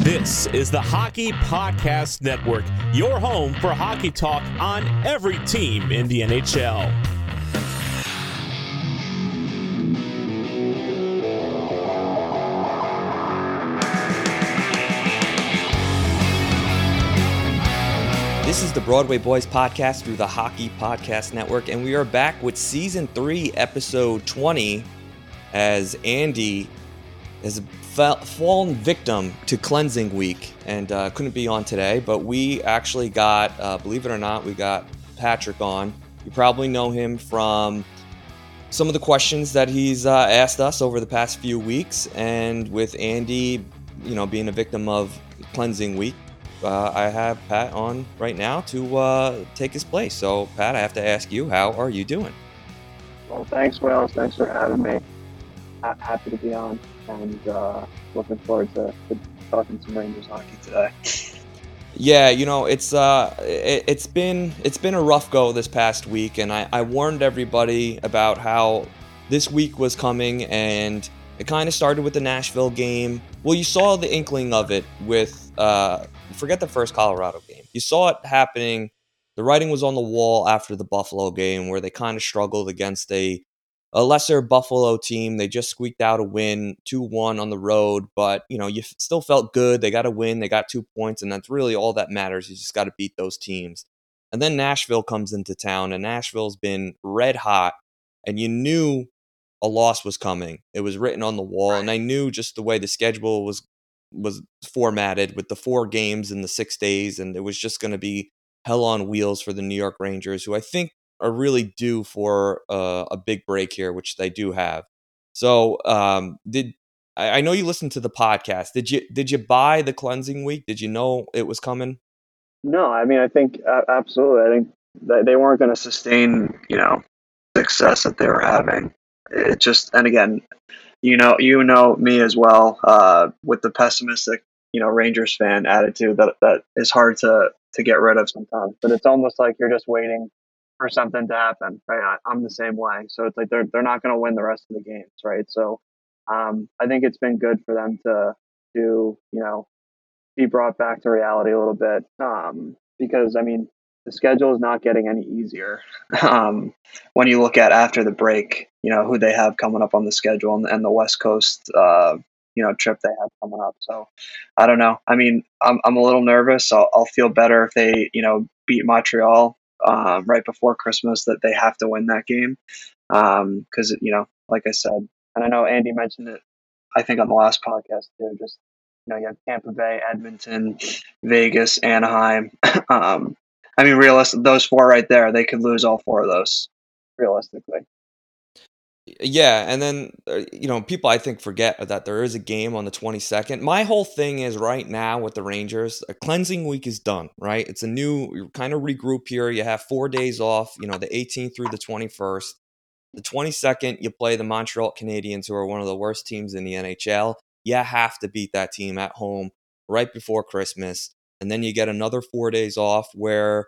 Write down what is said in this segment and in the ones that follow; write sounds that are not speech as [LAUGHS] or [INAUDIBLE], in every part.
This is the Hockey Podcast Network, your home for hockey talk on every team in the NHL. This is the Broadway Boys podcast through the Hockey Podcast Network, and we are back with season three, episode 20, as Andy has fell, fallen victim to cleansing week and uh, couldn't be on today. But we actually got, uh, believe it or not, we got Patrick on. You probably know him from some of the questions that he's uh, asked us over the past few weeks, and with Andy, you know, being a victim of cleansing week, uh, I have Pat on right now to uh, take his place. So, Pat, I have to ask you, how are you doing? Well, thanks, Wells. Thanks for having me. Ha- happy to be on, and uh, looking forward to, to talking some Rangers hockey today. [LAUGHS] Yeah, you know, it's uh it, it's been it's been a rough go this past week and I, I warned everybody about how this week was coming and it kind of started with the Nashville game. Well, you saw the inkling of it with uh forget the first Colorado game. You saw it happening. The writing was on the wall after the Buffalo game where they kind of struggled against a a lesser Buffalo team. They just squeaked out a win, 2 1 on the road, but you know, you f- still felt good. They got a win, they got two points, and that's really all that matters. You just got to beat those teams. And then Nashville comes into town, and Nashville's been red hot, and you knew a loss was coming. It was written on the wall, and I knew just the way the schedule was was formatted with the four games in the six days, and it was just going to be hell on wheels for the New York Rangers, who I think are really due for uh, a big break here, which they do have. So, um, did I, I know you listened to the podcast? Did you did you buy the cleansing week? Did you know it was coming? No, I mean, I think uh, absolutely. I think that they weren't going to sustain, you know, success that they were having. It just, and again, you know, you know me as well uh, with the pessimistic, you know, Rangers fan attitude that that is hard to to get rid of sometimes. But it's almost like you're just waiting for something to happen, right? I, I'm the same way. So it's like they're they're not going to win the rest of the games, right? So um, I think it's been good for them to to you know be brought back to reality a little bit um, because I mean the schedule is not getting any easier [LAUGHS] um, when you look at after the break. You know who they have coming up on the schedule and, and the West Coast. Uh, you know trip they have coming up. So I don't know. I mean, I'm I'm a little nervous. I'll, I'll feel better if they you know beat Montreal um, right before Christmas that they have to win that game because you know, like I said, and I know Andy mentioned it. I think on the last podcast too. Just you know, you have Tampa Bay, Edmonton, Vegas, Anaheim. [COUGHS] um, I mean, realistic those four right there, they could lose all four of those realistically. Yeah, and then uh, you know people I think forget that there is a game on the 22nd. My whole thing is right now with the Rangers, a cleansing week is done, right? It's a new kind of regroup here. You have 4 days off, you know, the 18th through the 21st. The 22nd you play the Montreal Canadiens who are one of the worst teams in the NHL. You have to beat that team at home right before Christmas. And then you get another 4 days off where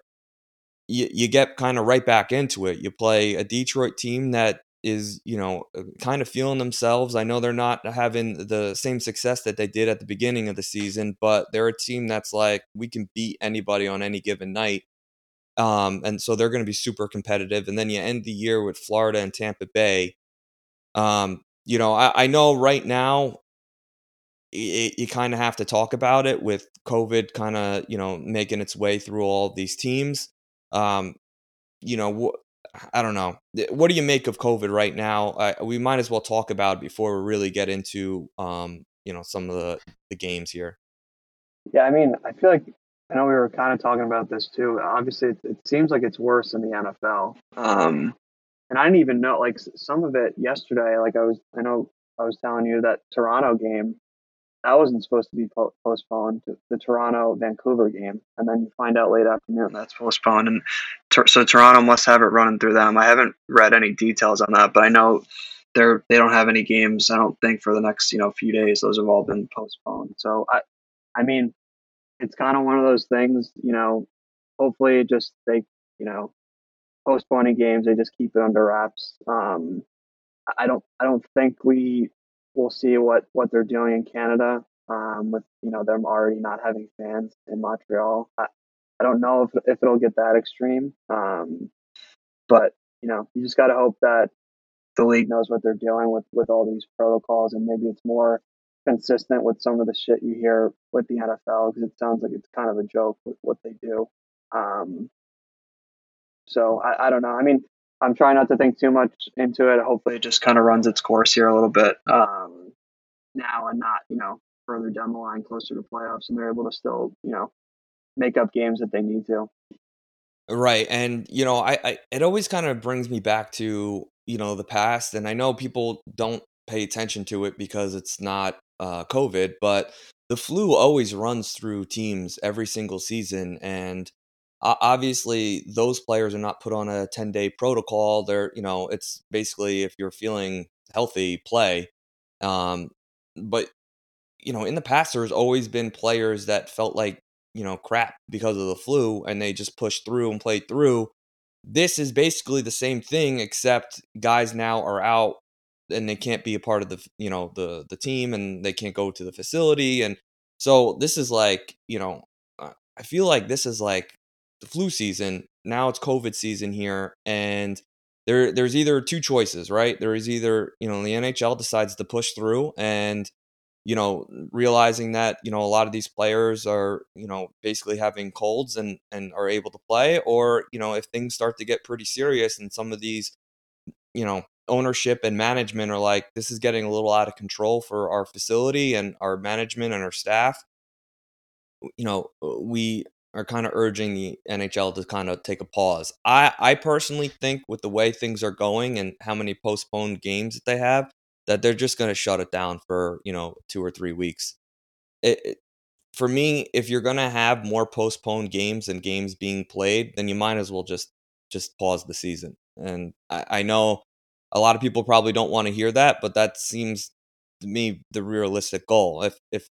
you, you get kind of right back into it. You play a Detroit team that is you know kind of feeling themselves. I know they're not having the same success that they did at the beginning of the season, but they're a team that's like we can beat anybody on any given night. Um, and so they're going to be super competitive. And then you end the year with Florida and Tampa Bay. Um, you know, I, I know right now you, you kind of have to talk about it with COVID kind of you know making its way through all these teams. Um, you know, I don't know. What do you make of COVID right now? Uh, we might as well talk about before we really get into um, you know some of the the games here. Yeah, I mean, I feel like I know we were kind of talking about this too. Obviously, it, it seems like it's worse in the NFL. Um, and I didn't even know like some of it yesterday. Like I was, I know I was telling you that Toronto game that wasn't supposed to be po- postponed to the Toronto Vancouver game, and then you find out late afternoon that's postponed, and ter- so Toronto must have it running through them. I haven't read any details on that, but I know they're they don't have any games. I don't think for the next you know few days. Those have all been postponed. So I, I mean, it's kind of one of those things. You know, hopefully, just they you know postponing games, they just keep it under wraps. Um, I don't I don't think we we'll see what what they're doing in Canada um, with you know them already not having fans in Montreal. I, I don't know if if it'll get that extreme, um, but you know you just got to hope that the league knows what they're doing with with all these protocols and maybe it's more consistent with some of the shit you hear with the NFL because it sounds like it's kind of a joke with what they do. Um, so I, I don't know. I mean, I'm trying not to think too much into it. Hopefully, it just kind of runs its course here a little bit um, now, and not you know further down the line, closer to playoffs, and they're able to still you know make up games that they need to. Right, and you know, I, I it always kind of brings me back to you know the past, and I know people don't pay attention to it because it's not uh, COVID, but the flu always runs through teams every single season, and obviously those players are not put on a 10 day protocol. They're you know it's basically if you're feeling healthy play. Um but you know in the past there's always been players that felt like you know crap because of the flu and they just pushed through and played through. This is basically the same thing except guys now are out and they can't be a part of the you know the the team and they can't go to the facility. And so this is like you know i feel like this is like the flu season. Now it's COVID season here, and there there's either two choices, right? There is either you know the NHL decides to push through and you know realizing that you know a lot of these players are you know basically having colds and and are able to play or you know if things start to get pretty serious and some of these you know ownership and management are like this is getting a little out of control for our facility and our management and our staff you know we are kind of urging the NHL to kind of take a pause. I, I personally think with the way things are going and how many postponed games that they have, that they're just going to shut it down for you know two or three weeks. It, it, for me, if you're going to have more postponed games and games being played, then you might as well just just pause the season. And I, I know a lot of people probably don't want to hear that, but that seems to me the realistic goal. If if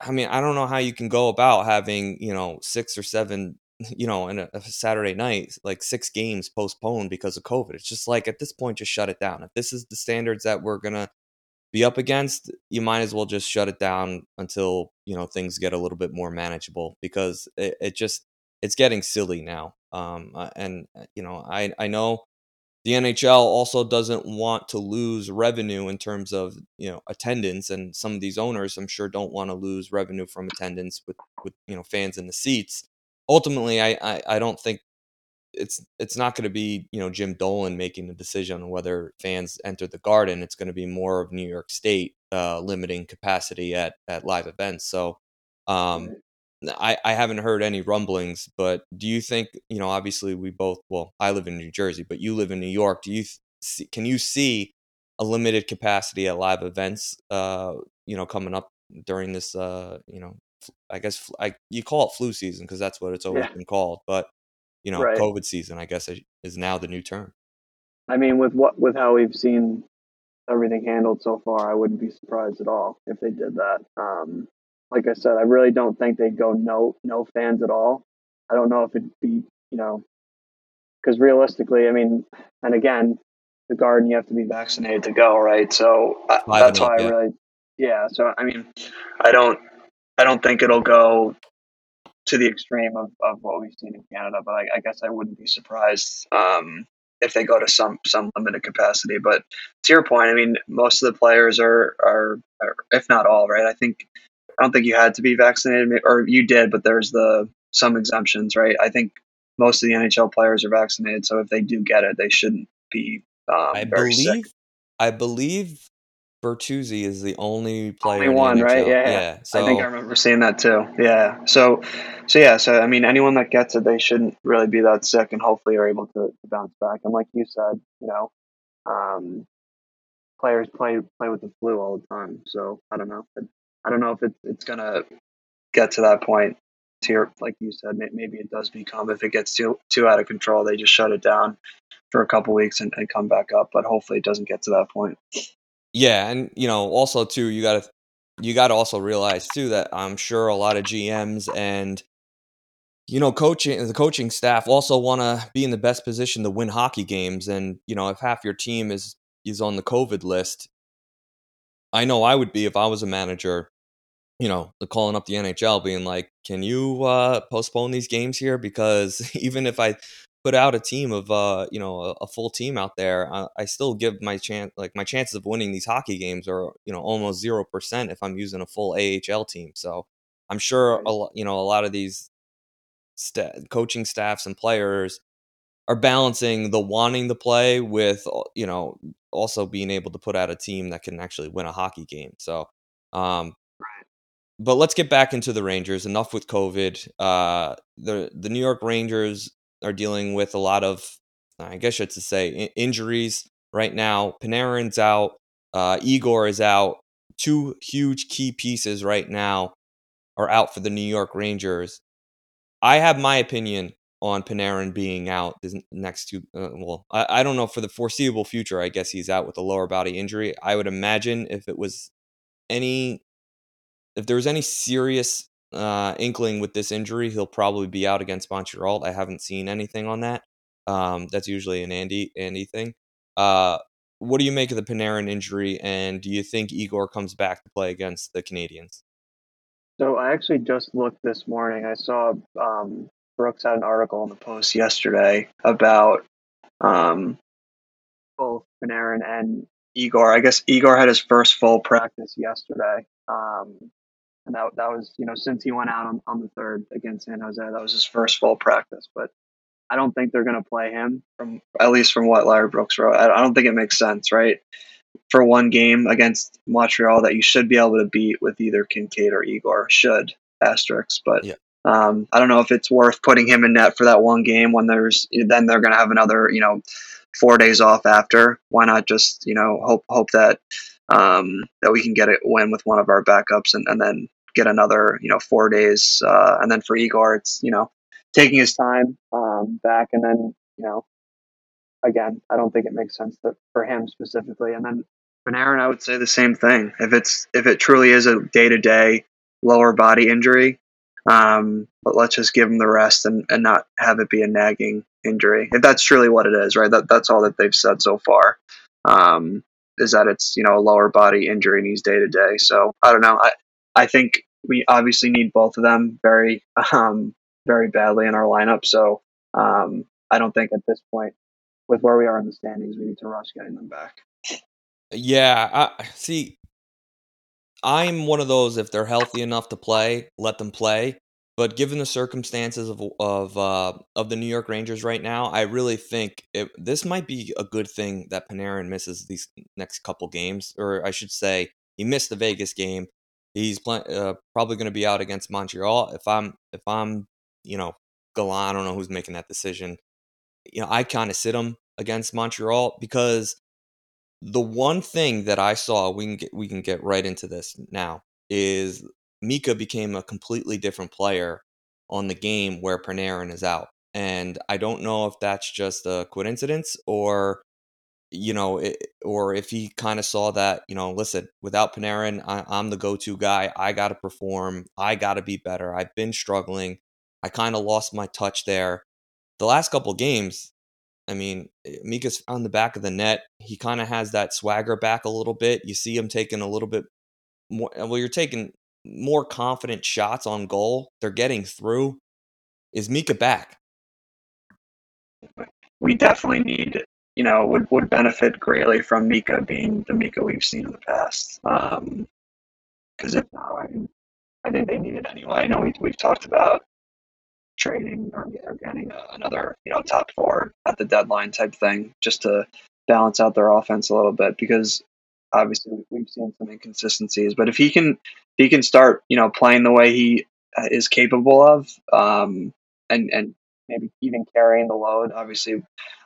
I mean, I don't know how you can go about having, you know, six or seven, [LAUGHS] you know, in a, a, Saturday night, like six games postponed because of COVID. It's just like at this point, just shut it down. If this is the standards that we're going to be up against, you might as well just shut it down until, you know, things get a little bit more manageable because it, it just, it's getting silly now. Um, uh, and, uh, you know, I, I know the NHL also doesn't want to lose revenue in terms of you know attendance, and some of these owners, I'm sure, don't want to lose revenue from attendance with with you know fans in the seats. Ultimately, I I, I don't think it's it's not going to be you know Jim Dolan making the decision on whether fans enter the Garden. It's going to be more of New York State uh, limiting capacity at at live events. So um, I, I haven't heard any rumblings, but do you think, you know, obviously we both, well, I live in New Jersey, but you live in New York. Do you see, can you see a limited capacity at live events, uh, you know, coming up during this, uh, you know, I guess I, you call it flu season because that's what it's always yeah. been called, but you know, right. COVID season, I guess is now the new term. I mean, with what, with how we've seen everything handled so far, I wouldn't be surprised at all if they did that. Um, like I said, I really don't think they'd go no no fans at all. I don't know if it'd be you know because realistically, I mean, and again, the garden you have to be vaccinated to go, right? So I, that's why I really, yeah. So I mean, I don't, I don't think it'll go to the extreme of, of what we've seen in Canada, but I, I guess I wouldn't be surprised um, if they go to some some limited capacity. But to your point, I mean, most of the players are are, are if not all, right? I think I don't think you had to be vaccinated, or you did, but there's the some exemptions, right? I think most of the NHL players are vaccinated, so if they do get it, they shouldn't be um, I believe sick. I believe Bertuzzi is the only player. Only one, right? Yeah, yeah. So I think I remember seeing that too. Yeah. So, so yeah. So I mean, anyone that gets it, they shouldn't really be that sick, and hopefully are able to, to bounce back. And like you said, you know, um, players play play with the flu all the time. So I don't know. I don't know if it, it's gonna get to that point. To your, like you said, maybe it does become if it gets too too out of control, they just shut it down for a couple weeks and, and come back up. But hopefully, it doesn't get to that point. yeah, and you know, also too, you got to you got to also realize too that I'm sure a lot of GMs and you know coaching the coaching staff also want to be in the best position to win hockey games and you know if half your team is is on the covid list i know i would be if i was a manager you know the calling up the nhl being like can you uh postpone these games here? Because [LAUGHS] even if i put out a team of uh you know a, a full team out there I, I still give my chance like my chances of winning these hockey games are you know almost zero percent if i'm using a full ahl team. So i'm sure a, you know a lot of these sta- coaching staffs and players are balancing the wanting to play with uh, you know also being able to put out a team that can actually win a hockey game. So, um, but let's get back into the Rangers. Enough with COVID. Uh, the the New York Rangers are dealing with a lot of, I guess you should say, in- injuries right now. Panarin's out. Uh, Igor is out. Two huge key pieces right now are out for the New York Rangers. I have my opinion on Panarin being out this next two. Uh, well, I, I don't know for the foreseeable future. I guess he's out with a lower body injury. I would imagine if it was any, if there was any serious uh, inkling with this injury, he'll probably be out against Montreal. I haven't seen anything on that. Um, that's usually an Andy Andy thing. Uh, what do you make of the Panarin injury, and do you think Igor comes back to play against the Canadiens? So I actually just looked this morning. I saw um, Brooks had an article in the Post yesterday about um, both Panarin and Igor. I guess Igor had his first full practice yesterday, um, and that that was you know since he went out on, on the third against San Jose, that was his first full practice. But I don't think they're going to play him from at least from what Larry Brooks wrote. I, I don't think it makes sense, right? For one game against Montreal that you should be able to beat with either Kinkaid or Igor should asterisks, but Yeah. um, I don't know if it's worth putting him in net for that one game when there's then they're going to have another you know four days off after. Why not just you know hope hope that um, that we can get a win with one of our backups and, and then get another you know four days uh, and then for Igor it's you know taking his time um, back. And then you know again I don't think it makes sense to, for him specifically. And then Panarin, I would say the same thing. If it's if it truly is a day to day lower body injury um, but let's just give him the rest and, and not have it be a nagging injury. If that's truly what it is right? That that's all that they've said so far um, is that it's you know a lower body injury and he's day to day so I don't know. I I think we obviously need both of them very um, very badly in our lineup so um, I don't think at this point with where we are in the standings we need to rush getting them back Yeah, I see. I'm one of those. If they're healthy enough to play, let them play. But given the circumstances of of uh, of the New York Rangers right now, I really think it, this might be a good thing that Panarin misses these next couple games, or I should say, he missed the Vegas game. He's play, uh, probably going to be out against Montreal. If I'm if I'm you know Gallant, I don't know who's making that decision. You know, I kind of sit him against Montreal because the one thing that I saw, we can get we can get right into this now, is Mika became a completely different player on the game where Panarin is out. And I don't know if that's just a coincidence or you know, it, or if he kind of saw that, you know, listen, without Panarin, I, I'm the go-to guy. I got to perform. I got to be better. I've been struggling. I kind of lost my touch there. The last couple games, I mean, eh, Mika's on the back of the net. He kind of has that swagger back a little bit. You see him taking a little bit more. Well, you're taking more confident shots on goal. They're getting through. Is Mika back? we definitely need you know, would, would benefit greatly from Mika being the Mika we've seen in the past. Because um, if not, I, I think they need it anyway. I know we, we've talked about trading or, or getting another, you know, top four at the deadline type thing just to balance out their offense a little bit because obviously we've seen some inconsistencies. But if he can, if he can start, you know, playing the way he uh, is capable of, um, and and maybe even carrying the load. Obviously,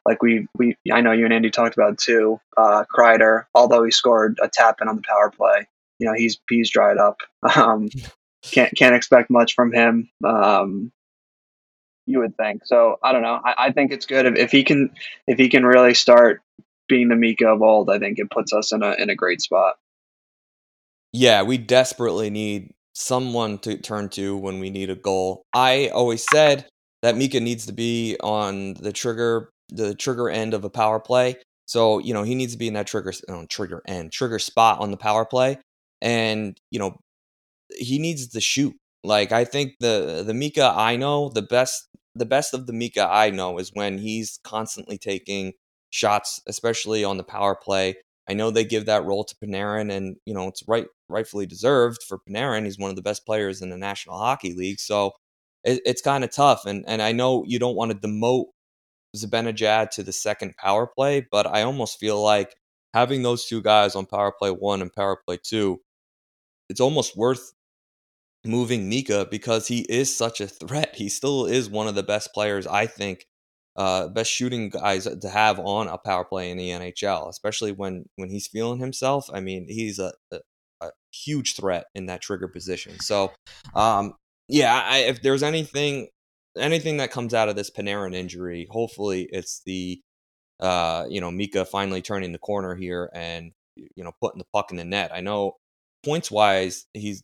like we we I know you and Andy talked about too. Uh, Kreider, although he scored a tap in on the power play, you know he's he's dried up. [LAUGHS] Um, [LAUGHS] can't can't expect much from him. Um, you would think. So I don't know. I, I think it's good if, if he can if he can really start being the Mika of old. I think it puts us in a in a great spot. Yeah, we desperately need someone to turn to when we need a goal. I always said that Mika needs to be on the trigger the trigger end of a power play. So, you know, he needs to be in that trigger no, um, trigger end, trigger spot on the power play. And, you know, he needs to shoot. Like I think the the Mika I know, the best the best of the Mika I know is when he's constantly taking shots, especially on the power play. I know they give that role to Panarin, and you know it's right, rightfully deserved for Panarin. He's one of the best players in the National Hockey League, so it, it's kind of tough. And and I know you don't want to demote Zibanejad to the second power play, but I almost feel like having those two guys on power play one and power play two, it's almost worth moving Mika because he is such a threat. He still is one of the best players, I think, uh, best shooting guys to have on a power play in the NHL, especially when when he's feeling himself. I mean, he's a, a, a huge threat in that trigger position. So, um, yeah, I, if there's anything anything that comes out of this Panarin injury, hopefully it's the uh, you know Mika finally turning the corner here and you know putting the puck in the net. I know points wise, he's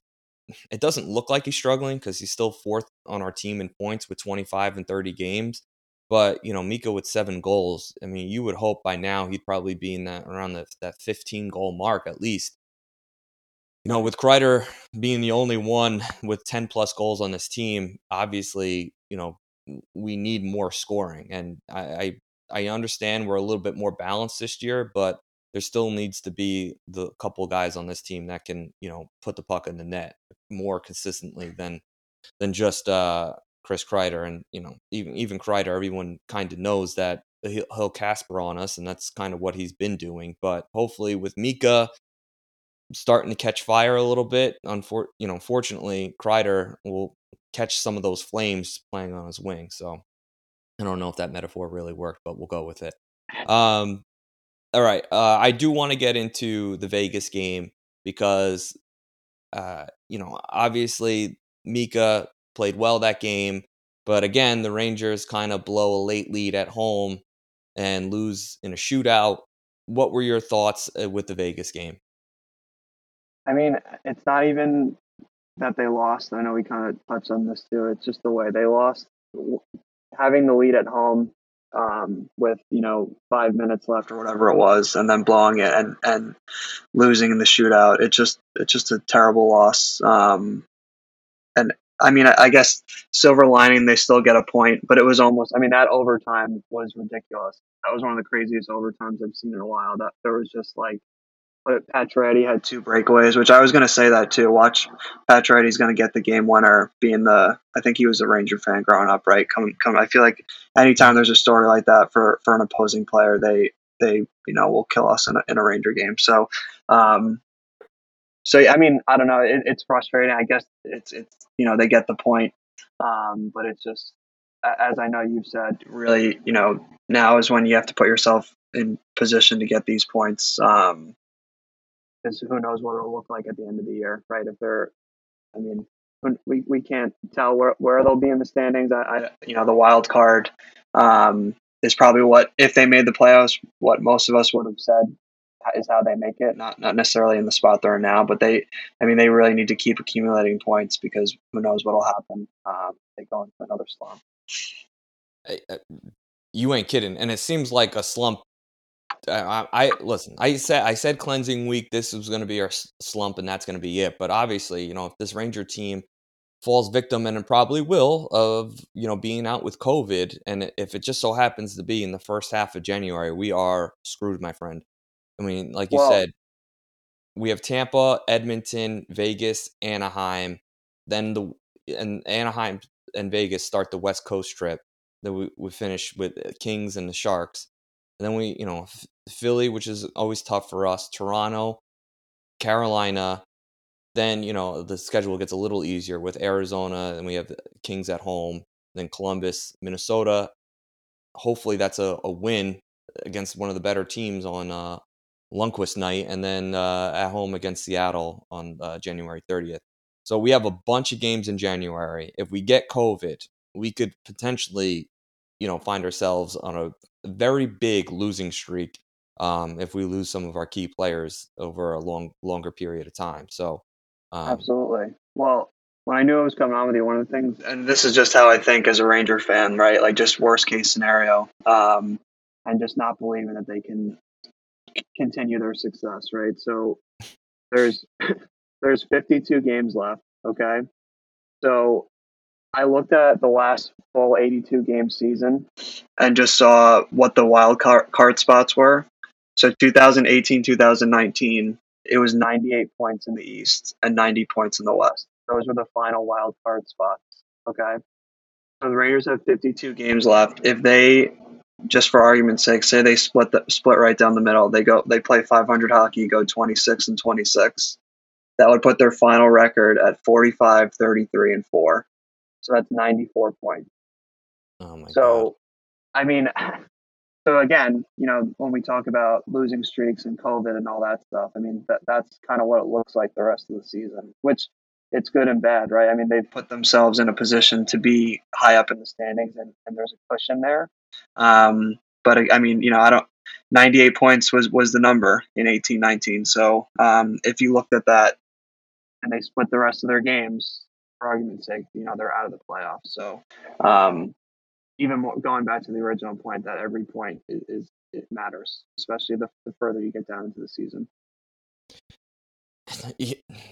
it doesn't look like he's struggling because he's still fourth on our team in points with 25 and 30 games. But you know, Mika with seven goals. I mean, you would hope by now he'd probably be in that around the, that 15 goal mark at least you know, with Kreider being the only one with 10 plus goals on this team, obviously, you know, we need more scoring. And I, I, I understand we're a little bit more balanced this year, but there still needs to be the couple guys on this team that can, you know, put the puck in the net more consistently than than just uh, Chris Kreider. And you know, even even Kreider, everyone kind of knows that he'll, he'll Casper on us, and that's kind of what he's been doing. But hopefully, with Mika starting to catch fire a little bit. Unfor- you know, fortunately, Kreider will catch some of those flames playing on his wing. So I don't know if that metaphor really worked, but we'll go with it. Um, all right, uh, I do want to get into the Vegas game because, uh, you know, obviously Mika played well that game, but again, the Rangers kind of blow a late lead at home and lose in a shootout. What were your thoughts uh, with the Vegas game? I mean, it's not even that they lost. I know we kind of touched on this too. It's just the way they lost. Having the lead at home um, with you know five minutes left or whatever it was, and then blowing it and and losing in the shootout. It just it's just a terrible loss. Um, and I mean, I, I guess silver lining they still get a point, but it was almost. I mean, that overtime was ridiculous. That was one of the craziest overtimes I've seen in a while. That there was just like but Pacioretty had two breakaways, which I was going to say that too. Watch Pacioretty's going to get the game winner, being the I think he was a Ranger fan growing up, right? Come, come. I feel like anytime there's a story like that for for an opposing player, they they you know will kill us in a, in a Ranger game. So, um, so I mean, I don't know. It, it's frustrating. I guess it's it's you know they get the point, um, but it's just as I know you've said, really, you know, now is when you have to put yourself in position to get these points. Um, because who knows what it'll look like at the end of the year, right? If they're, I mean, we, we can't tell where, where they'll be in the standings. I, I you know, the wild card um, is probably what if they made the playoffs, what most of us would have said is how they make it. Not not necessarily in the spot they're in now, but they, I mean, they really need to keep accumulating points because who knows what'll happen. Um, they go into another slump. You ain't kidding, and it seems like a slump I, I, listen. I said I said cleansing week. This was going to be our slump, and that's going to be it. But obviously, you know, if this Ranger team falls victim and it probably will of you know being out with COVID. And if it just so happens to be in the first half of January, we are screwed, my friend. I mean, like you Well- said, we have Tampa, Edmonton, Vegas, Anaheim. Then the and Anaheim and Vegas start the West Coast trip. Then we, we finish with uh, Kings and the Sharks. And then we, you know, Philly, which is always tough for us. Toronto, Carolina. Then you know the schedule gets a little easier with Arizona, and we have the Kings at home. Then Columbus, Minnesota. Hopefully that's a, a win against one of the better teams on uh, Lundqvist night, and then uh, at home against Seattle on uh, January 30th. So we have a bunch of games in January. If we get COVID, we could potentially, you know, find ourselves on a very big losing streak um, if we lose some of our key players over a long, longer period of time. So, um, Absolutely. Well, when I knew I was coming on with you, one of the things, and this is just how I think as a Ranger fan, right? Like just worst case scenario, um, and just not believing that they can continue their success, right? So there's [LAUGHS] there's 52 games left. Okay, so I looked at the last full 82 game season and just saw what the wild card, card spots were. So 2018, 2019, it was 98 points in the East and 90 points in the West. Those were the final wild card spots. Okay. So the Rangers have 52 games left. If they, just for argument's sake, say they split the, split right down the middle, they go they play 500 hockey, go 26 and 26. That would put their final record at 45, 33, and four. So that's 94 points. oh my god. So, I mean, so again, you know, when we talk about losing streaks and COVID and all that stuff, I mean, that that's kind of what it looks like the rest of the season, which it's good and bad, right? I mean, they've put themselves in a position to be high up in the standings and, and there's a cushion there. Um, but I mean, you know, I don't, 98 points was, was the number in 18 19. So um, if you looked at that and they split the rest of their games, for argument's sake, you know, they're out of the playoffs. So, um, even more going back to the original point that every point is, is it matters, especially the, the further you get down into the season. [SIGHS]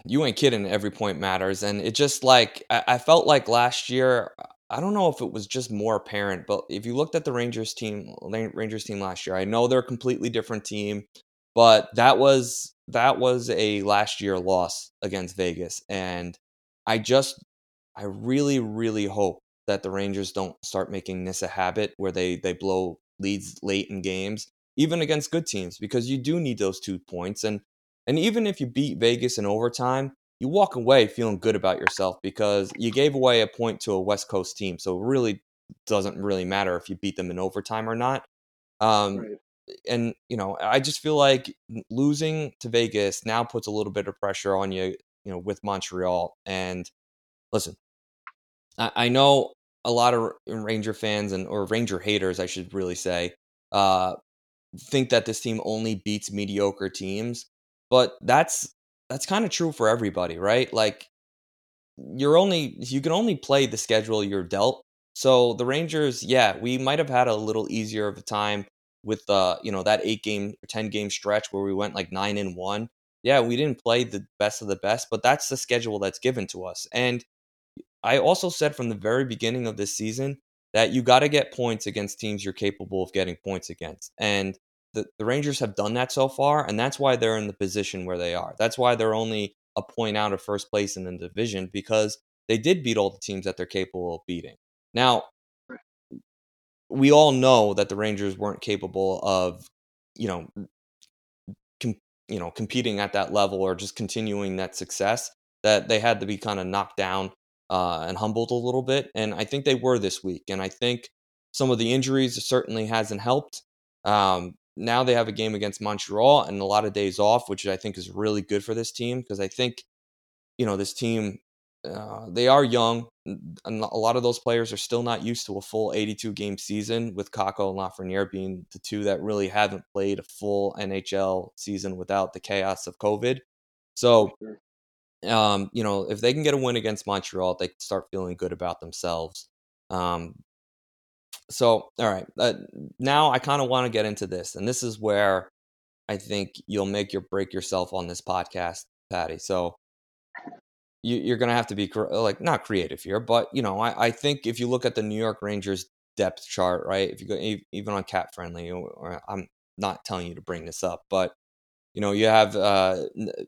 you, ain't kidding. Every point matters, and it just like I, I felt like last year. I don't know if it was just more apparent, but if you looked at the Rangers team, Rangers team last year, I know they're a completely different team, but that was that was a last year loss against Vegas, and I just I really really hope that the Rangers don't start making this a habit where they they blow leads late in games, even against good teams, because you do need those two points and. And even if you beat Vegas in overtime, you walk away feeling good about yourself because you gave away a point to a West Coast team. So it really doesn't really matter if you beat them in overtime or not. Um, Right. And, you know, I just feel like losing to Vegas now puts a little bit of pressure on you, you know, with Montreal. And listen, I, I know a lot of Ranger fans and or Ranger haters, I should really say, uh, think that this team only beats mediocre teams but that's that's kind of true for everybody right? Like you're only you can only play the schedule you're dealt. So the rangers yeah we might have had a little easier of a time with uh you know that eight game or 10 game stretch where we went like nine and one. Yeah we didn't play the best of the best but that's the schedule that's given to us. And i also said from the very beginning of this season that you got to get points against teams you're capable of getting points against and the, the Rangers have done that so far, and that's why they're in the position where they are. That's why they're only a point out of first place in the division because they did beat all the teams that they're capable of beating. Now, we all know that the Rangers weren't capable of, you know, com- you know, competing at that level or just continuing that success. That they had to be kind of knocked down uh, and humbled a little bit, and I think they were this week. And I think some of the injuries certainly hasn't helped. Um, now they have a game against Montreal and a lot of days off, which I think is really good for this team because I think, you know, this team, uh, they are young. And a lot of those players are still not used to a full 82 game season, with Kakko and Lafreniere being the two that really haven't played a full NHL season without the chaos of COVID. So, um, you know, if they can get a win against Montreal, they start feeling good about themselves. Um, so all right uh, now i kind of want to get into this and this is where i think you'll make your break yourself on this podcast patty so you, are going to have to be like not creative here, but you know, I, I think if you look at the New York Rangers depth chart, right? If you go even on CapFriendly, I'm not telling you to bring this up, but you know, you have uh,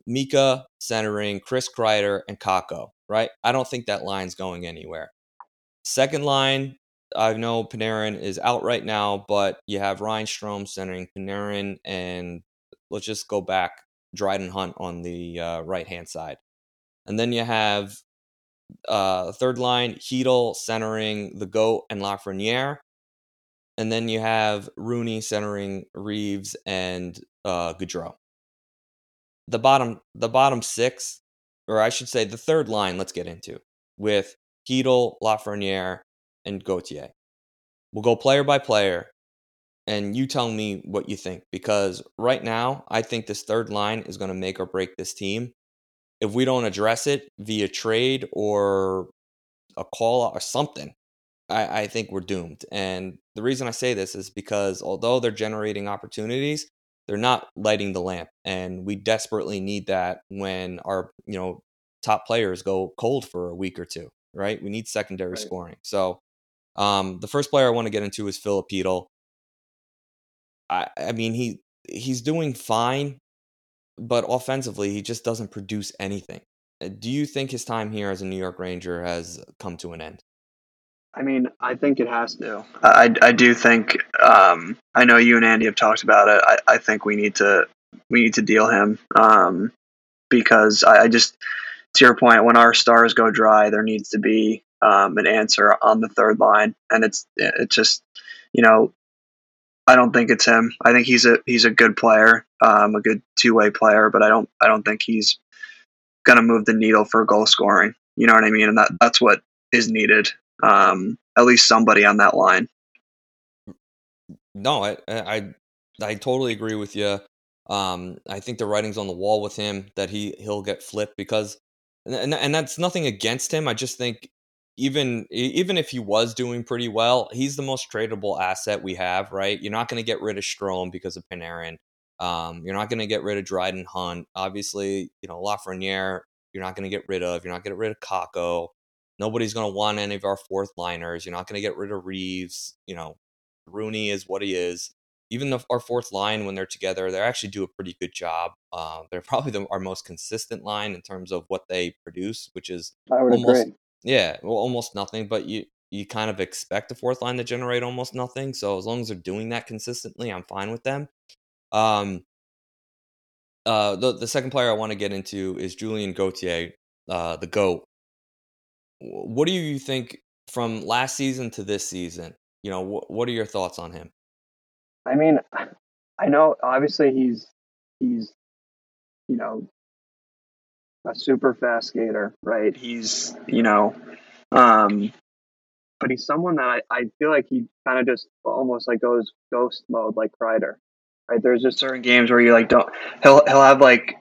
Mika centering Chris Kreider and Kakko, right? I don't think that line's going anywhere. Second line, I know Panarin is out right now, but you have Ryan Strome centering Panarin, and let's just go back Dryden Hunt on the uh, right hand side. And then you have uh, third line, Chytil centering the GOAT and Lafreniere. And then you have Rooney centering Reaves and uh, Goodrow. The bottom, the bottom six, or I should say the third line, let's get into with Chytil, Lafreniere, and Gauthier. We'll go player by player, and you tell me what you think. Because right now, I think this third line is going to make or break this team if we don't address it via trade or a call or something, I, I think we're doomed. And the reason I say this is because although they're generating opportunities, they're not lighting the lamp. And we desperately need that when our, you know, top players go cold for a week or two, right? We need secondary right. scoring. So um, the first player I want to get into is Chytil. I, I mean, he he's doing fine but offensively, he just doesn't produce anything. Uh, do you think his time here as a New York Ranger has come to an end? I mean, I think it has to. I, I do think. Um, I know you and Andy have talked about it. I, I think we need to we need to deal him um, because I, I, just to your point, when our stars go dry, there needs to be um, an answer on the third line, and it's it's just you know I don't think it's him. I think he's a he's a good player, um, a good two way player, but I don't I don't think he's gonna move the needle for goal scoring. You know what I mean? And that that's what is needed. Um, at least somebody on that line. No, I I I totally agree with you. Um, I think the writing's on the wall with him that he he'll get flipped because, and and that's nothing against him. I just think even even if he was doing pretty well, he's the most tradable asset we have, right? You're not going to get rid of Strome because of Panarin. Um, you're not going to get rid of Dryden Hunt. Obviously, you know Lafreniere. You're not going to get rid of. You're not going to get rid of Kakko. Nobody's going to want any of our fourth liners. You're not going to get rid of Reaves. You know, Rooney is what he is. Even the, our fourth line, when they're together, they actually do a pretty good job. Uh, they're [LAUGHS] probably the, our most consistent line in terms of what they produce, which is almost agree. Yeah, well, almost nothing, but you you kind of expect a fourth line to generate almost nothing. So as long as they're doing that consistently, I'm fine with them. Um, uh, the the second player I want to get into is Julien Gauthier, uh, the goat. What do you think from last season to this season? You know, wh- what are your thoughts on him? I mean, I know obviously he's he's you know a super fast skater, right? He's, you know, um, but he's someone that I, I feel like he kind of just almost like goes ghost mode, like Kreider, right? There's just certain games where you like don't, he'll, he'll have like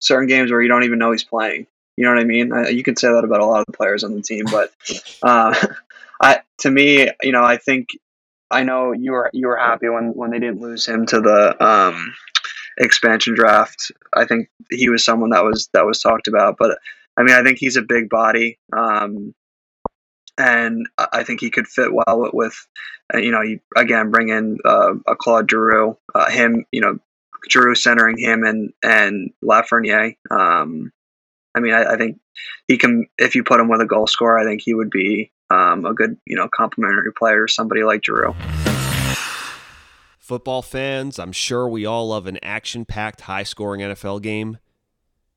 certain games where you don't even know he's playing. You know what I mean? I, you can say that about a lot of the players on the team, but, uh, [LAUGHS] I, to me, you know, I think I know you were you were happy when when they didn't lose him to the um expansion draft. I think he was someone that was that was talked about, but I mean, I think he's a big body, um, and I think he could fit well with, uh, you know, you, again, bring in uh, a Claude Giroux, uh, him, you know, Giroux centering him and and Lafreniere. Um, I mean, I, I, think he can. If you put him with a goal scorer, I think he would be um, a good, you know, complimentary player. Somebody like Giroux. Football fans, I'm sure we all love an action packed, high scoring NFL game.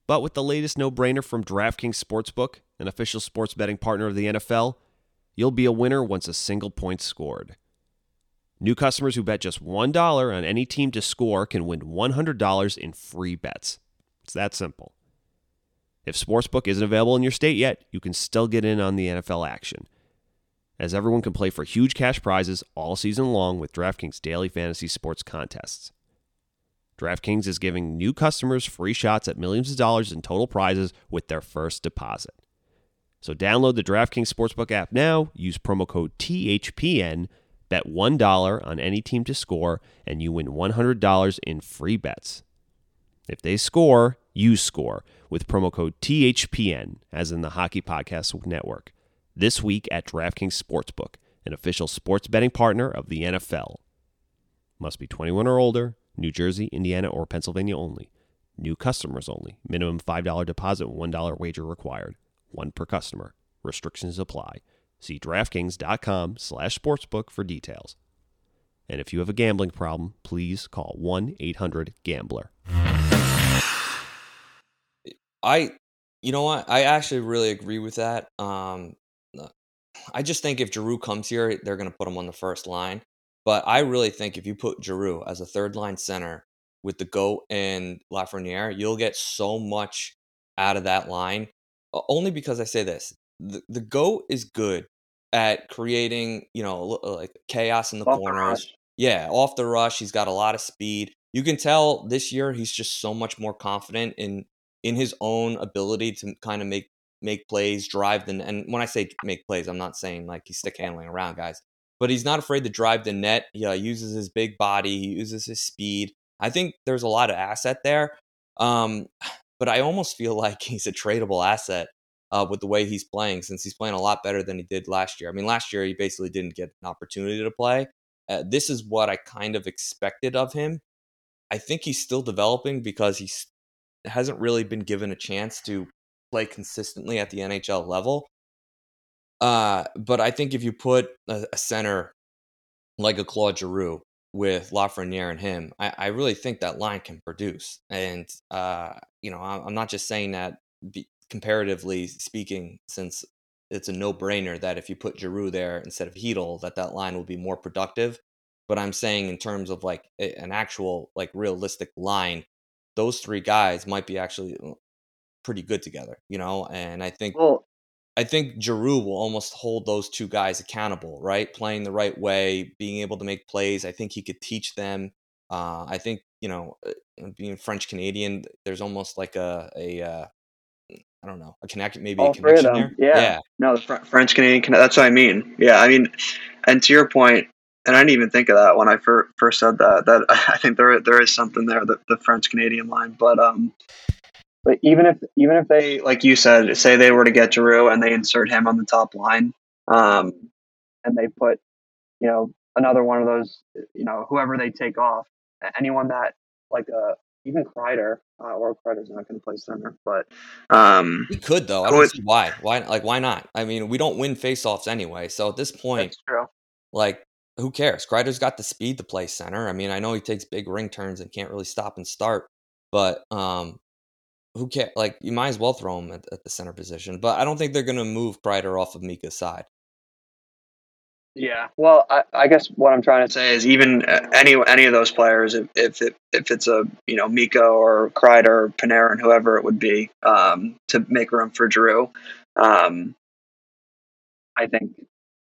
But with the latest no brainer from DraftKings Sportsbook, an official sports betting partner of the NFL, you'll be a winner once a single point scored. New customers who bet just $1 on any team to score can win $100 in free bets. It's that simple. If Sportsbook isn't available in your state yet, you can still get in on the NFL action as everyone can play for huge cash prizes all season long with DraftKings daily fantasy sports contests. DraftKings is giving new customers free shots at millions of dollars in total prizes with their first deposit. So download the DraftKings Sportsbook app now, use promo code THPN, bet $1 on any team to score, and you win $100 in free bets. If they score, Use Score with promo code THPN, as in the Hockey Podcast Network, this week at DraftKings Sportsbook, an official sports betting partner of the NFL. Must be 21 or older, New Jersey, Indiana, or Pennsylvania only. New customers only. Minimum $5 deposit, $1 wager required. One per customer. Restrictions apply. See DraftKings.com slash sportsbook for details. And if you have a gambling problem, please call 1-800-GAMBLER. I, you know what? I actually really agree with that. Um, I just think if Giroux comes here, they're going to put him on the first line. But I really think if you put Giroux as a third line center with the goat and Lafreniere, you'll get so much out of that line. Only because I say this: the, the goat is good at creating, you know, like chaos in the off corners. The yeah, off the rush, he's got a lot of speed. You can tell this year he's just so much more confident in in his own ability to kind of make make plays, drive the net. and when I say make plays, I'm not saying like he's stick handling around guys, but he's not afraid to drive the net. He uh, uses his big body, he uses his speed. I think there's a lot of asset there, um, [SIGHS] but I almost feel like [LAUGHS] he's a tradable asset uh, with the way he's playing, since he's playing a lot better than he did last year. I mean, last year he basically didn't get an opportunity to play. Uh, this is what I kind of expected of him. I think he's still developing because he hasn't really been given a chance to play consistently at the NHL level. Uh, but I think if you put a, a center like a Claude Giroux with Lafreniere and him, I, I, really think that line can produce. And uh, you know, I'm not just saying that comparatively speaking, since it's a no-brainer that if you put Giroux there instead of Chytil, that that line will be more productive. But I'm saying in terms of like an actual, like realistic line, those three guys might be actually uh, pretty good together, you know. And I think well, I think Giroux will almost hold those two guys accountable, right? Playing the right way, being able to make plays. I think he could teach them. Uh, I think you know, uh, being French Canadian, there's almost like a a uh, I don't know a connect maybe All a connection there. Yeah. yeah. No, the Fr- French Canadian. That's what I mean. Yeah, I mean, and to your point, and I didn't even think of that when I fir- first said that. That [LAUGHS] I think there there is something there, the, the French Canadian line. But um, but even if even if they, like you said, say they were to get Giroux and they insert him on the top line, um, and they put, you know, another one of those, you know, whoever they take off, anyone that like uh even Kreider, uh, or Kreider's not going to play center, but um, he could though. I don't see why. Why like why not? I mean, we don't win faceoffs anyway, so at this point, like who cares? Kreider's got the speed to play center. I mean, I know he takes big ring turns and can't really stop and start, but um, who cares? Like, you might as well throw him at, at the center position. But I don't think they're going to move Kreider off of Mika's side. Yeah, well, I, I, guess what I'm trying to say is even uh, any any of those players, if if, it, if it's a you know Miko or Kreider or Panarin, whoever it would be, um, to make room for Drew, um, I think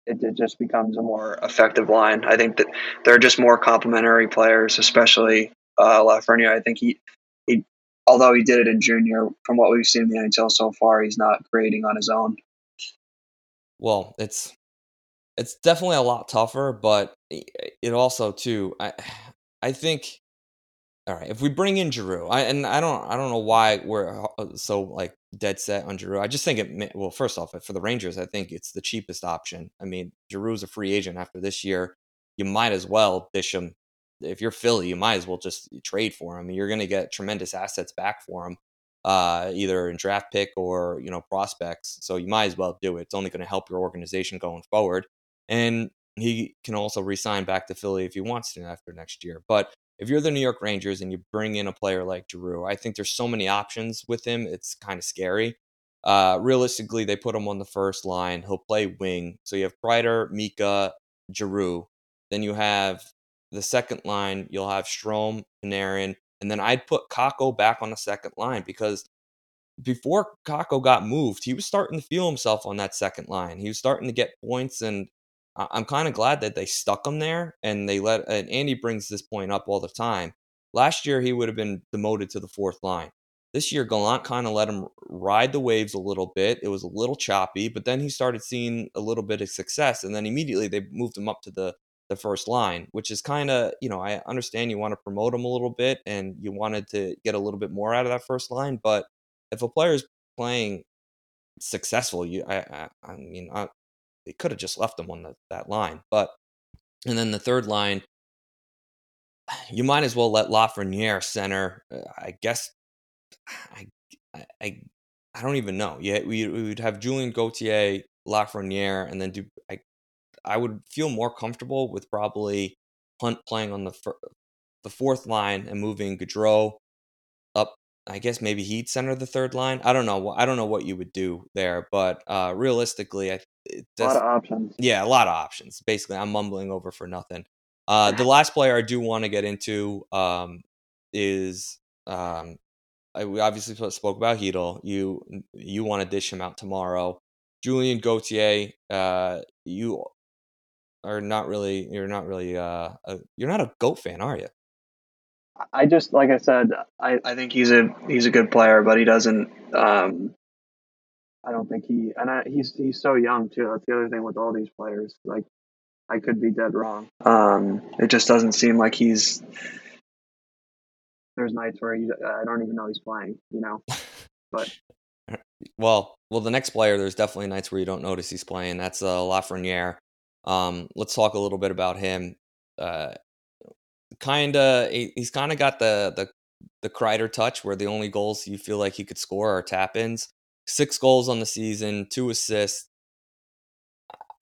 it, it just becomes a more effective line. I think that they're just more complementary players, especially uh, Lafreniere. I think he, he, although he did it in junior, from what we've seen in the NHL so far, he's not creating on his own. Well, it's it's definitely a lot tougher, but it also too. I I think all right, if we bring in Giroux, I, and I don't, I don't know why we're uh, so like dead set on Giroux. I just think it. Well, first off, for the Rangers, I think it's the cheapest option. I mean, Giroux's a free agent after this year. You might as well dish him. If you're Philly, you might as well just trade for him. You're going to get tremendous assets back for him, uh, either in draft pick or you know prospects. So you might as well do it. It's only going to help your organization going forward. And he can also resign back to Philly if he wants to after next year. But if you're the New York Rangers and you bring in a player like Giroux, I think there's so many options with him. It's kind of scary. Uh, realistically, they put him on the first line. He'll play wing. So you have Kreider, Mika, Giroux. Then you have the second line. You'll have Strome, Panarin, and then I'd put Kakko back on the second line because before Kakko got moved, he was starting to feel himself on that second line. He was starting to get points and I'm kind of glad that they stuck him there and they let. And Andy brings this point up all the time. Last year he would have been demoted to the fourth line. This year Gallant kind of let him ride the waves a little bit. It was a little choppy, but then he started seeing a little bit of success, and then immediately they moved him up to the the first line, which is kind of, you know, I understand you want to promote him a little bit and you wanted to get a little bit more out of that first line. But if a player is playing successful, you, I, I, I mean, I, they could have just left them on the, that line. But, and then the third line, you might as well let Lafreniere center. Uh, I guess, I, I, I don't even know. Yeah, we, we would have Julien Gauthier, Lafreniere, and then do I I would feel more comfortable with probably Hunt playing on the fir- the fourth line and moving Goodrow up. I guess maybe he'd center the third line. I don't know. I don't know what you would do there, but uh, realistically, I, a lot of options. Yeah, a lot of options. Basically, I'm mumbling over for nothing. Uh, the [LAUGHS] last player I do want to get into um, is um, I, we obviously spoke about Chytil. You you want to dish him out tomorrow. Julien Gauthier, uh, you are not really you're not really uh a, you're not a goat fan, are you? I just like I said, I, I think he's a he's a good player, but he doesn't. Um, I don't think he and I, he's he's so young too. That's the other thing with all these players. Like I could be dead wrong. Um, it just doesn't seem like he's. There's nights where he, I don't even know he's playing. You know, [LAUGHS] but. well, well, the next player, there's definitely nights where you don't notice he's playing. That's uh, Lafreniere. Um, let's talk a little bit about him. Uh, kind of, he's kind of got the the the Kreider touch, where the only goals you feel like he could score are tap ins. Six goals on the season, two assists.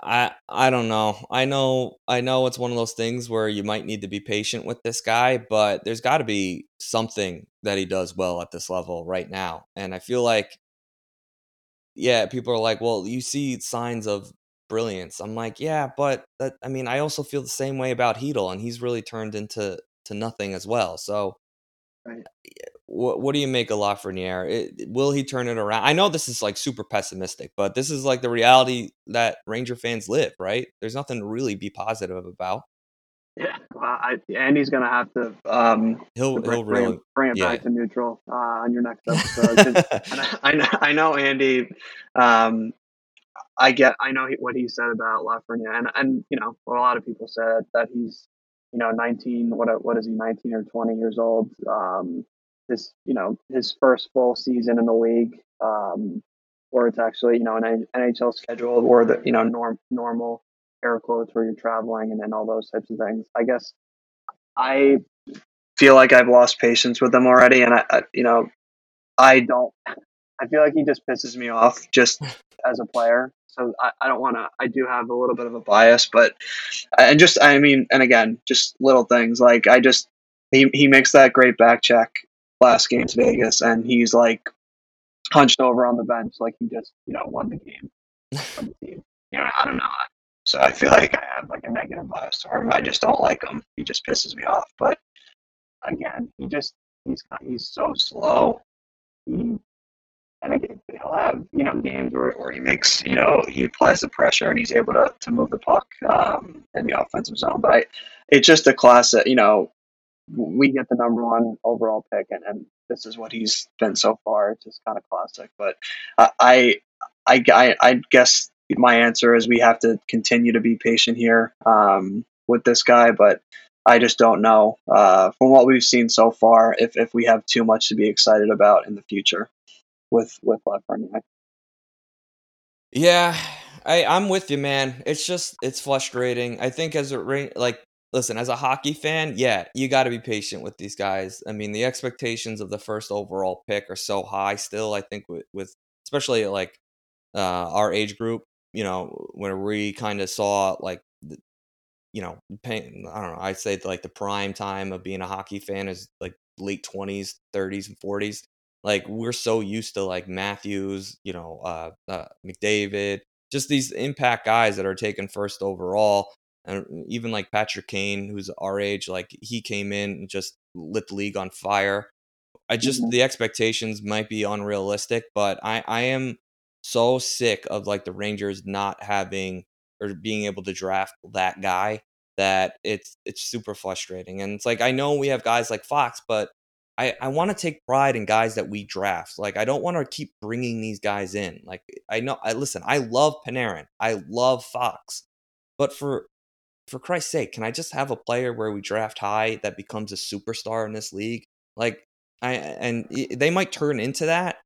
I I don't know. I know I know it's one of those things where you might need to be patient with this guy, but there's got to be something that he does well at this level right now. And I feel like yeah, people are like, "Well, you see signs of brilliance. I'm like, yeah, but that, I mean, I also feel the same way about Chytil, and he's really turned into to nothing as well. So, right. What what do you make of Lafreniere? It, will he turn it around? I know this is like super pessimistic, but this is like the reality that Ranger fans live. Right? There's nothing to really be positive about. Yeah, well, I, Andy's gonna have to. Um, he'll bring, he'll really bring, it yeah. back to neutral uh, on your next [LAUGHS] episode. I, I, know, I know Andy um, I get, I know what he said about Lafreniere, and and you know, a lot of people said that he's, you know, 19. What what is he, 19 or 20 years old? Um, this, you know, his first full season in the league, um, or it's actually, you know, an NHL schedule, or the, you know, norm normal air quotes where you're traveling and then all those types of things. I guess I feel like I've lost patience with him already, and I, I you know, I don't. I feel like he just pisses me off just [LAUGHS] as a player. So I, I don't want to. I do have a little bit of a bias, but and just I mean, and again, just little things like I just he he makes that great back check last game to Vegas, and he's like hunched over on the bench like he just you know won the game. You know, I don't know. So I feel like I have like a negative bias to him. I just don't like him. He just pisses me off. But again, he just he's he's so slow. He and I think he'll have you know games where, where he makes you know he applies the pressure and he's able to, to move the puck um, in the offensive zone. But I, it's just a class that you know we get the number one overall pick, and, and this is what he's been so far. It's just kind of classic. But I, I, I, I guess my answer is we have to continue to be patient here um, with this guy, but. I just don't know uh, from what we've seen so far if, if we have too much to be excited about in the future with with Lafreniere. Yeah, I I'm with you, man. It's just it's frustrating. I think as a like listen, as a hockey fan, yeah, you got to be patient with these guys. I mean, the expectations of the first overall pick are so high still. I think with, with especially like uh, our age group, you know, when we kind of saw like, you know, pay, I don't know, I'd say like the prime time of being a hockey fan is like late twenties, thirties, and forties like we're so used to like Matthews, you know, uh, uh, McDavid, just these impact guys that are taken first overall. And even like Patrick Kane, who's our age, like he came in and just lit the league on fire. I just mm-hmm. the expectations might be unrealistic, but I I am so sick of like the Rangers not having or being able to draft that guy that it's it's super frustrating. And it's like I know we have guys like Fox, but I, I want to take pride in guys that we draft. Like I don't want to keep bringing these guys in. Like I know I listen, I love Panarin. I love Fox. But for for Christ's sake, can I just have a player where we draft high that becomes a superstar in this league? Like, I and they might turn into that,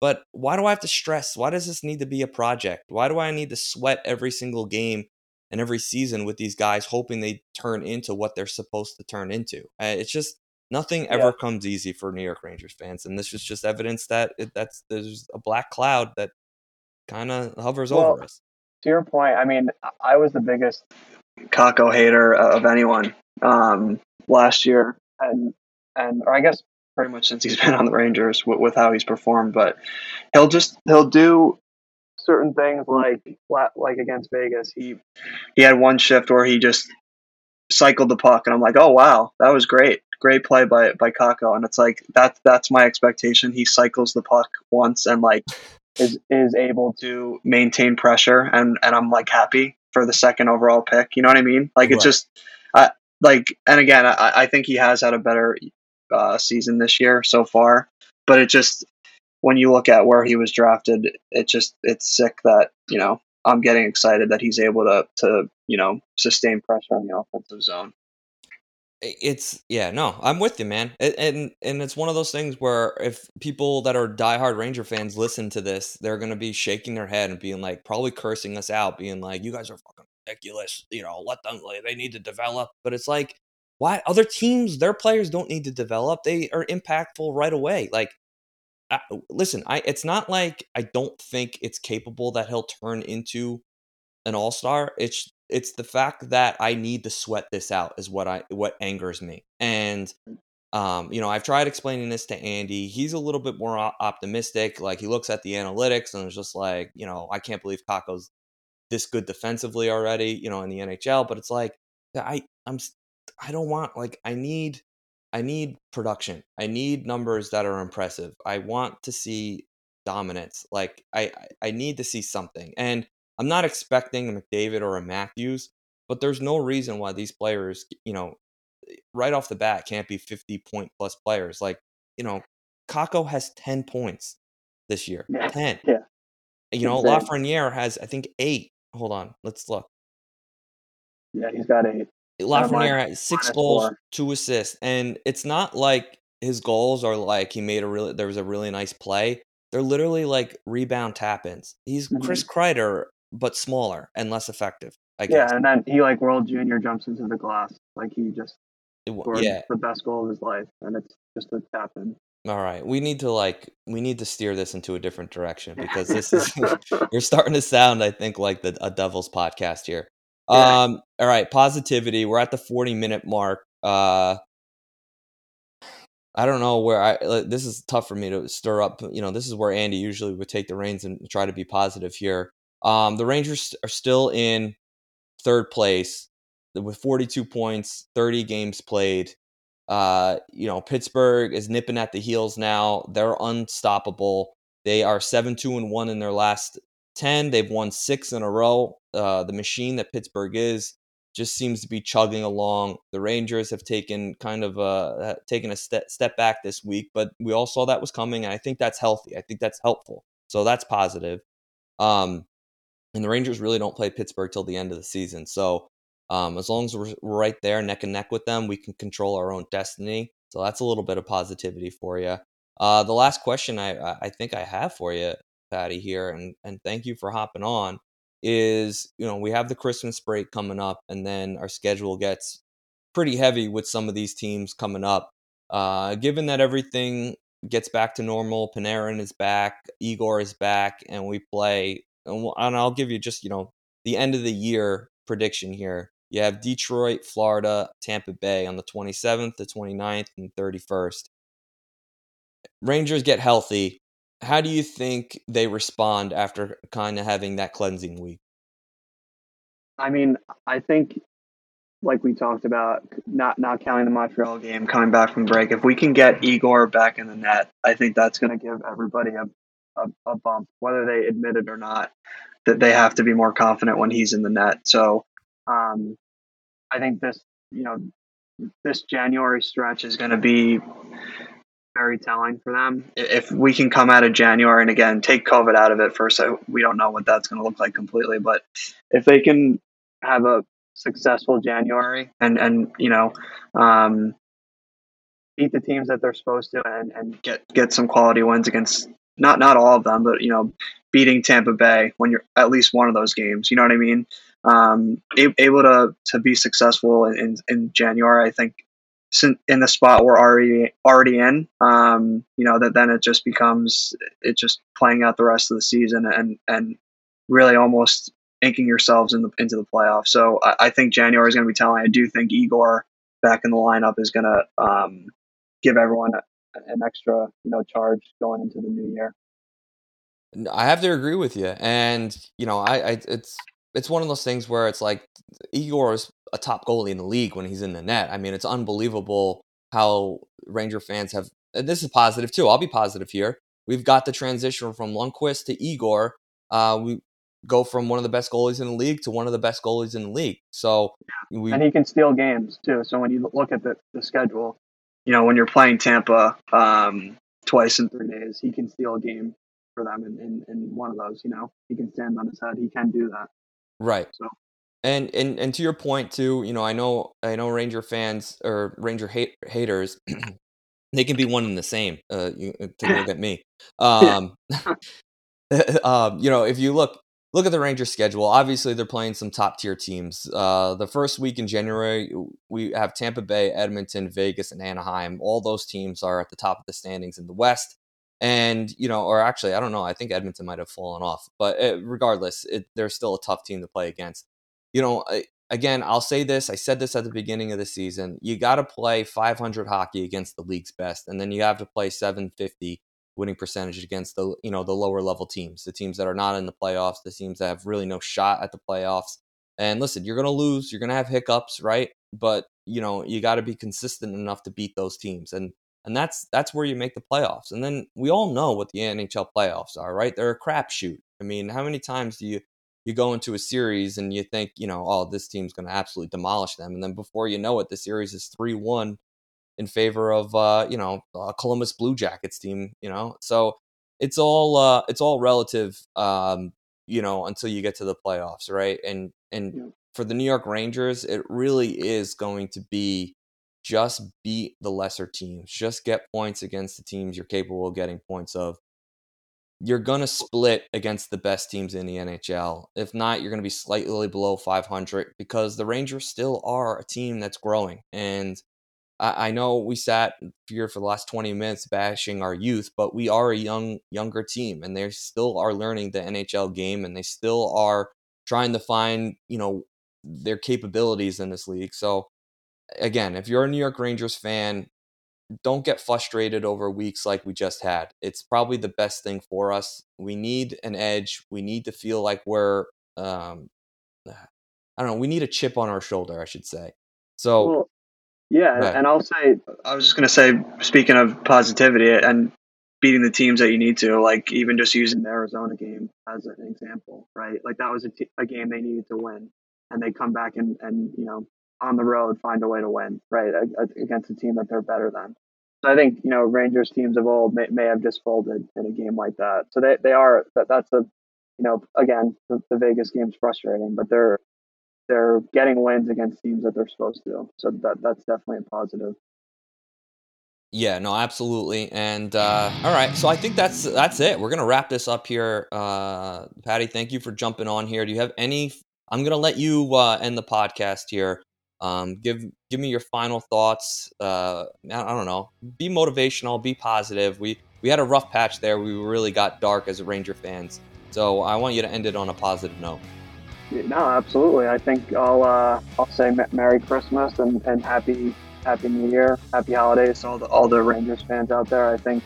but why do I have to stress? Why does this need to be a project? Why do I need to sweat every single game and every season with these guys, hoping they turn into what they're supposed to turn into? Uh, it's just nothing ever yeah. comes easy for New York Rangers fans, and this is just evidence that it, that's there's a black cloud that kind of hovers well, over us. To your point, I mean, I was the biggest Kakko hater of anyone um, last year, and and or I guess pretty much since he's [LAUGHS] been on the Rangers with, with how he's performed. But he'll just he'll do certain things like like against Vegas. He he had one shift where he just cycled the puck, and I'm like, oh wow, that was great, great play by by Kakko. And it's like that's that's my expectation. He cycles the puck once and like is is able to maintain pressure, and and I'm like happy for the second overall pick. You know what I mean? Like right. it's just. I, like and again, I, I think he has had a better uh, season this year so far. But it just when you look at where he was drafted, it just it's sick that you know I'm getting excited that he's able to to you know sustain pressure on the offensive zone. It's yeah, no, I'm with you, man. and and it's one of those things where if people that are diehard Ranger fans listen to this, they're gonna be shaking their head and being like, probably cursing us out, being like, "You guys are fucking ridiculous." You know, let them. They need to develop. But it's like why other teams, their players don't need to develop. They are impactful right away. Like, I, listen, I it's not like I don't think it's capable that he'll turn into an all star. It's it's the fact that I need to sweat this out is what I what angers me. And um, you know, I've tried explaining this to Andy. He's a little bit more optimistic. Like he looks at the analytics and is just like, you know, I can't believe Kakko's this good defensively already, you know, in the NHL. But it's like, I I'm I don't want like I need I need production. I need numbers that are impressive. I want to see dominance. Like I I need to see something. And I'm not expecting a McDavid or a Matthews, but there's no reason why these players, you know, right off the bat can't be 50 point plus players. Like, you know, Kakko has 10 points this year. Yeah. 10. Yeah. You know, Lafreniere has I think 8. Hold on. Let's look. Yeah, he's got 8. Lafreniere had six goals, four. two assists, and it's not like his goals are like he made a really there was a really nice play. They're literally like rebound tap ins. He's mm-hmm. Chris Kreider, but smaller and less effective. I guess. Yeah, and then he like World Junior jumps into the glass like he just scored yeah. the best goal of his life, and it's just a tap in. All right, we need to like we need to steer this into a different direction [LAUGHS] because this is [LAUGHS] you're starting to sound, I think, like the a Devils podcast here. Yeah. Um, all right, positivity. We're at the 40 minute mark. Uh, I don't know where I. This is tough for me to stir up. You know, this is where Andy usually would take the reins and try to be positive here. Um, the Rangers are still in third place with 42 points, 30 games played. Uh, you know, Pittsburgh is nipping at the heels now. They're unstoppable. They are seven two and one in their last 10. They've won six in a row. Uh, the machine that Pittsburgh is just seems to be chugging along. The Rangers have taken kind of a taken a step step back this week, but we all saw that was coming, and I think that's healthy. I think that's helpful. So that's positive. Um, and the Rangers really don't play Pittsburgh till the end of the season. So um, as long as we're, right there, neck and neck with them, we can control our own destiny. So that's a little bit of positivity for you. Uh, the last question I I think I have for you Patty here, and and thank you for hopping on. Is you know we have the Christmas break coming up, and then our schedule gets pretty heavy with some of these teams coming up. Uh, given that everything gets back to normal, Panarin is back, Igor is back, and we play. And, and I'll give you just you know the end of the year prediction here. You have Detroit, Florida, Tampa Bay on the 27th, the 29th, and 31st. Rangers get healthy how do you think they respond after kind of having that cleansing week? I mean, I think like we talked about, not not counting the Montreal game, coming back from break. If we can get Igor back in the net, I think that's going to give everybody a, a, a bump, whether they admit it or not. That they have to be more confident when he's in the net. So, um, I think this, you know, this January stretch is going to be very telling for them. If we can come out of January and again take COVID out of it first, we don't know what that's going to look like completely. But if they can have a successful January and and you know um, beat the teams that they're supposed to and, and get get some quality wins against not not all of them, but you know beating Tampa Bay when you're at least one of those games. You know what I mean? Um, able to to be successful in in January, I think in the spot we're already already in, um, you know that then it just becomes it just playing out the rest of the season and and really almost inking yourselves in the, into the playoffs. So I, I think January is going to be telling. I do think Igor back in the lineup is going to um, give everyone an extra you know charge going into the new year. I have to agree with you, and you know I, I it's it's one of those things where it's like Igor is a top goalie in the league when he's in the net. I mean, it's unbelievable how Ranger fans have. And this is positive too. I'll be positive here. We've got the transition from Lundqvist to Igor. Uh, we go from one of the best goalies in the league to one of the best goalies in the league. So, we, and he can steal games too. So when you look at the, the schedule, you know when you're playing Tampa um, twice in three days, he can steal a game for them in, in, in one of those. You know, he can stand on his head. He can do that. Right. So and and and to your point too, you know, I know I know Ranger fans or Ranger hate, haters, [CLEARS THROAT] they can be one and the same. Uh, you, uh, take a look at me. [LAUGHS] Um, [LAUGHS] um, you know, if you look look at the Ranger schedule, obviously they're playing some top tier teams. Uh, the first week in January, we have Tampa Bay, Edmonton, Vegas, and Anaheim. All those teams are at the top of the standings in the West. And you know, or actually, I don't know. I think Edmonton might have fallen off, but it, uh, regardless, it, they're still a tough team to play against you know, again, I'll say this. I said this at the beginning of the season. You got to play 500 hockey against the league's best, and then you have to play 750 winning percentage against the you know the lower level teams, the teams that are not in the playoffs, the teams that have really no shot at the playoffs. And listen, you're going to lose, you're going to have hiccups, right? But you know you got to be consistent enough to beat those teams, and and that's that's where you make the playoffs. And then we all know what the NHL playoffs are, right? They're a crapshoot. I mean, how many times do you you go into a series and you think, you know, oh, this team's going to absolutely demolish them, and then before you know it, the series is three one in favor of uh, you know a Columbus Blue Jackets team. You know, so it's all uh, it's all relative, um, you know, until you get to the playoffs, right? And and yeah. for the New York Rangers, it really is going to be just beat the lesser teams, just get points against the teams you're capable of getting points of you're going to split against the best teams in the NHL. If not, you're going to be slightly below 500 because the Rangers still are a team that's growing. And I, I know we sat here for the last 20 minutes bashing our youth, but we are a young, younger team, and they still are learning the NHL game, and they still are trying to find, you know, their capabilities in this league. So again, if you're a New York Rangers fan, don't get frustrated over weeks like we just had. It's probably the best thing for us. We need an edge. We need to feel like we're, um, [SIGHS] I don't know, we need a chip on our shoulder, I should say. So, well, yeah, and I'll say, I was just going to say, speaking of positivity and beating the teams that you need to, like even just using the Arizona game as an example, right? Like that was a, t- a game they needed to win, and they come back and, and you know on the road find a way to win, right, against a team that they're better than. So I think you know Rangers teams of old may, may have just folded in a game like that. So they they are that that's a you know again the, the Vegas game's frustrating, but they're they're getting wins against teams that they're supposed to. So that that's definitely a positive. Yeah, no, absolutely. And uh, all right, so I think that's that's it. We're gonna wrap this up here. Uh, Patty, thank you for jumping on here. Do you have any? I'm gonna let you uh, end the podcast here. Um, give give me your final thoughts. Uh, I don't know. Be motivational. Be positive. We we had a rough patch there. We really got dark as Ranger fans. So I want you to end it on a positive note. No, absolutely. I think I'll uh, I'll say Merry Christmas and, and Happy Happy New Year, Happy Holidays to all the all the Rangers fans out there. I think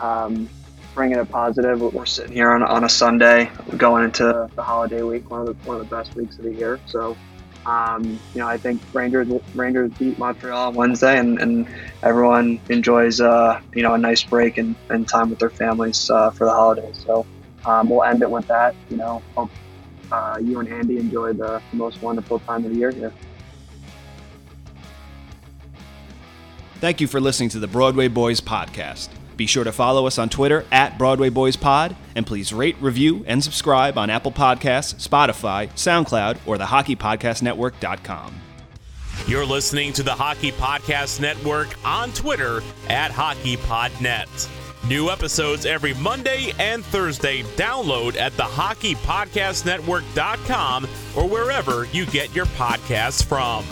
um, bringing it positive. We're sitting here on, on a Sunday, going into the holiday week, one of the one of the best weeks of the year. So um, you know, I think Rangers Rangers beat Montreal on Wednesday, and, and everyone enjoys uh, you know a nice break and, and time with their families uh, for the holidays. So um, we'll end it with that. You know, hope uh, you and Andy enjoy the most wonderful time of the year here. Thank you for listening to the Broadway Boys podcast. Be sure to follow us on Twitter at Broadway Boys Pod, and please rate, review, and subscribe on Apple Podcasts, Spotify, SoundCloud, or the HockeyPodcastNetwork.com. You're listening to the Hockey Podcast Network on Twitter at HockeyPodNet. New episodes every Monday and Thursday. Download at the HockeyPodcastNetwork.com or wherever you get your podcasts from.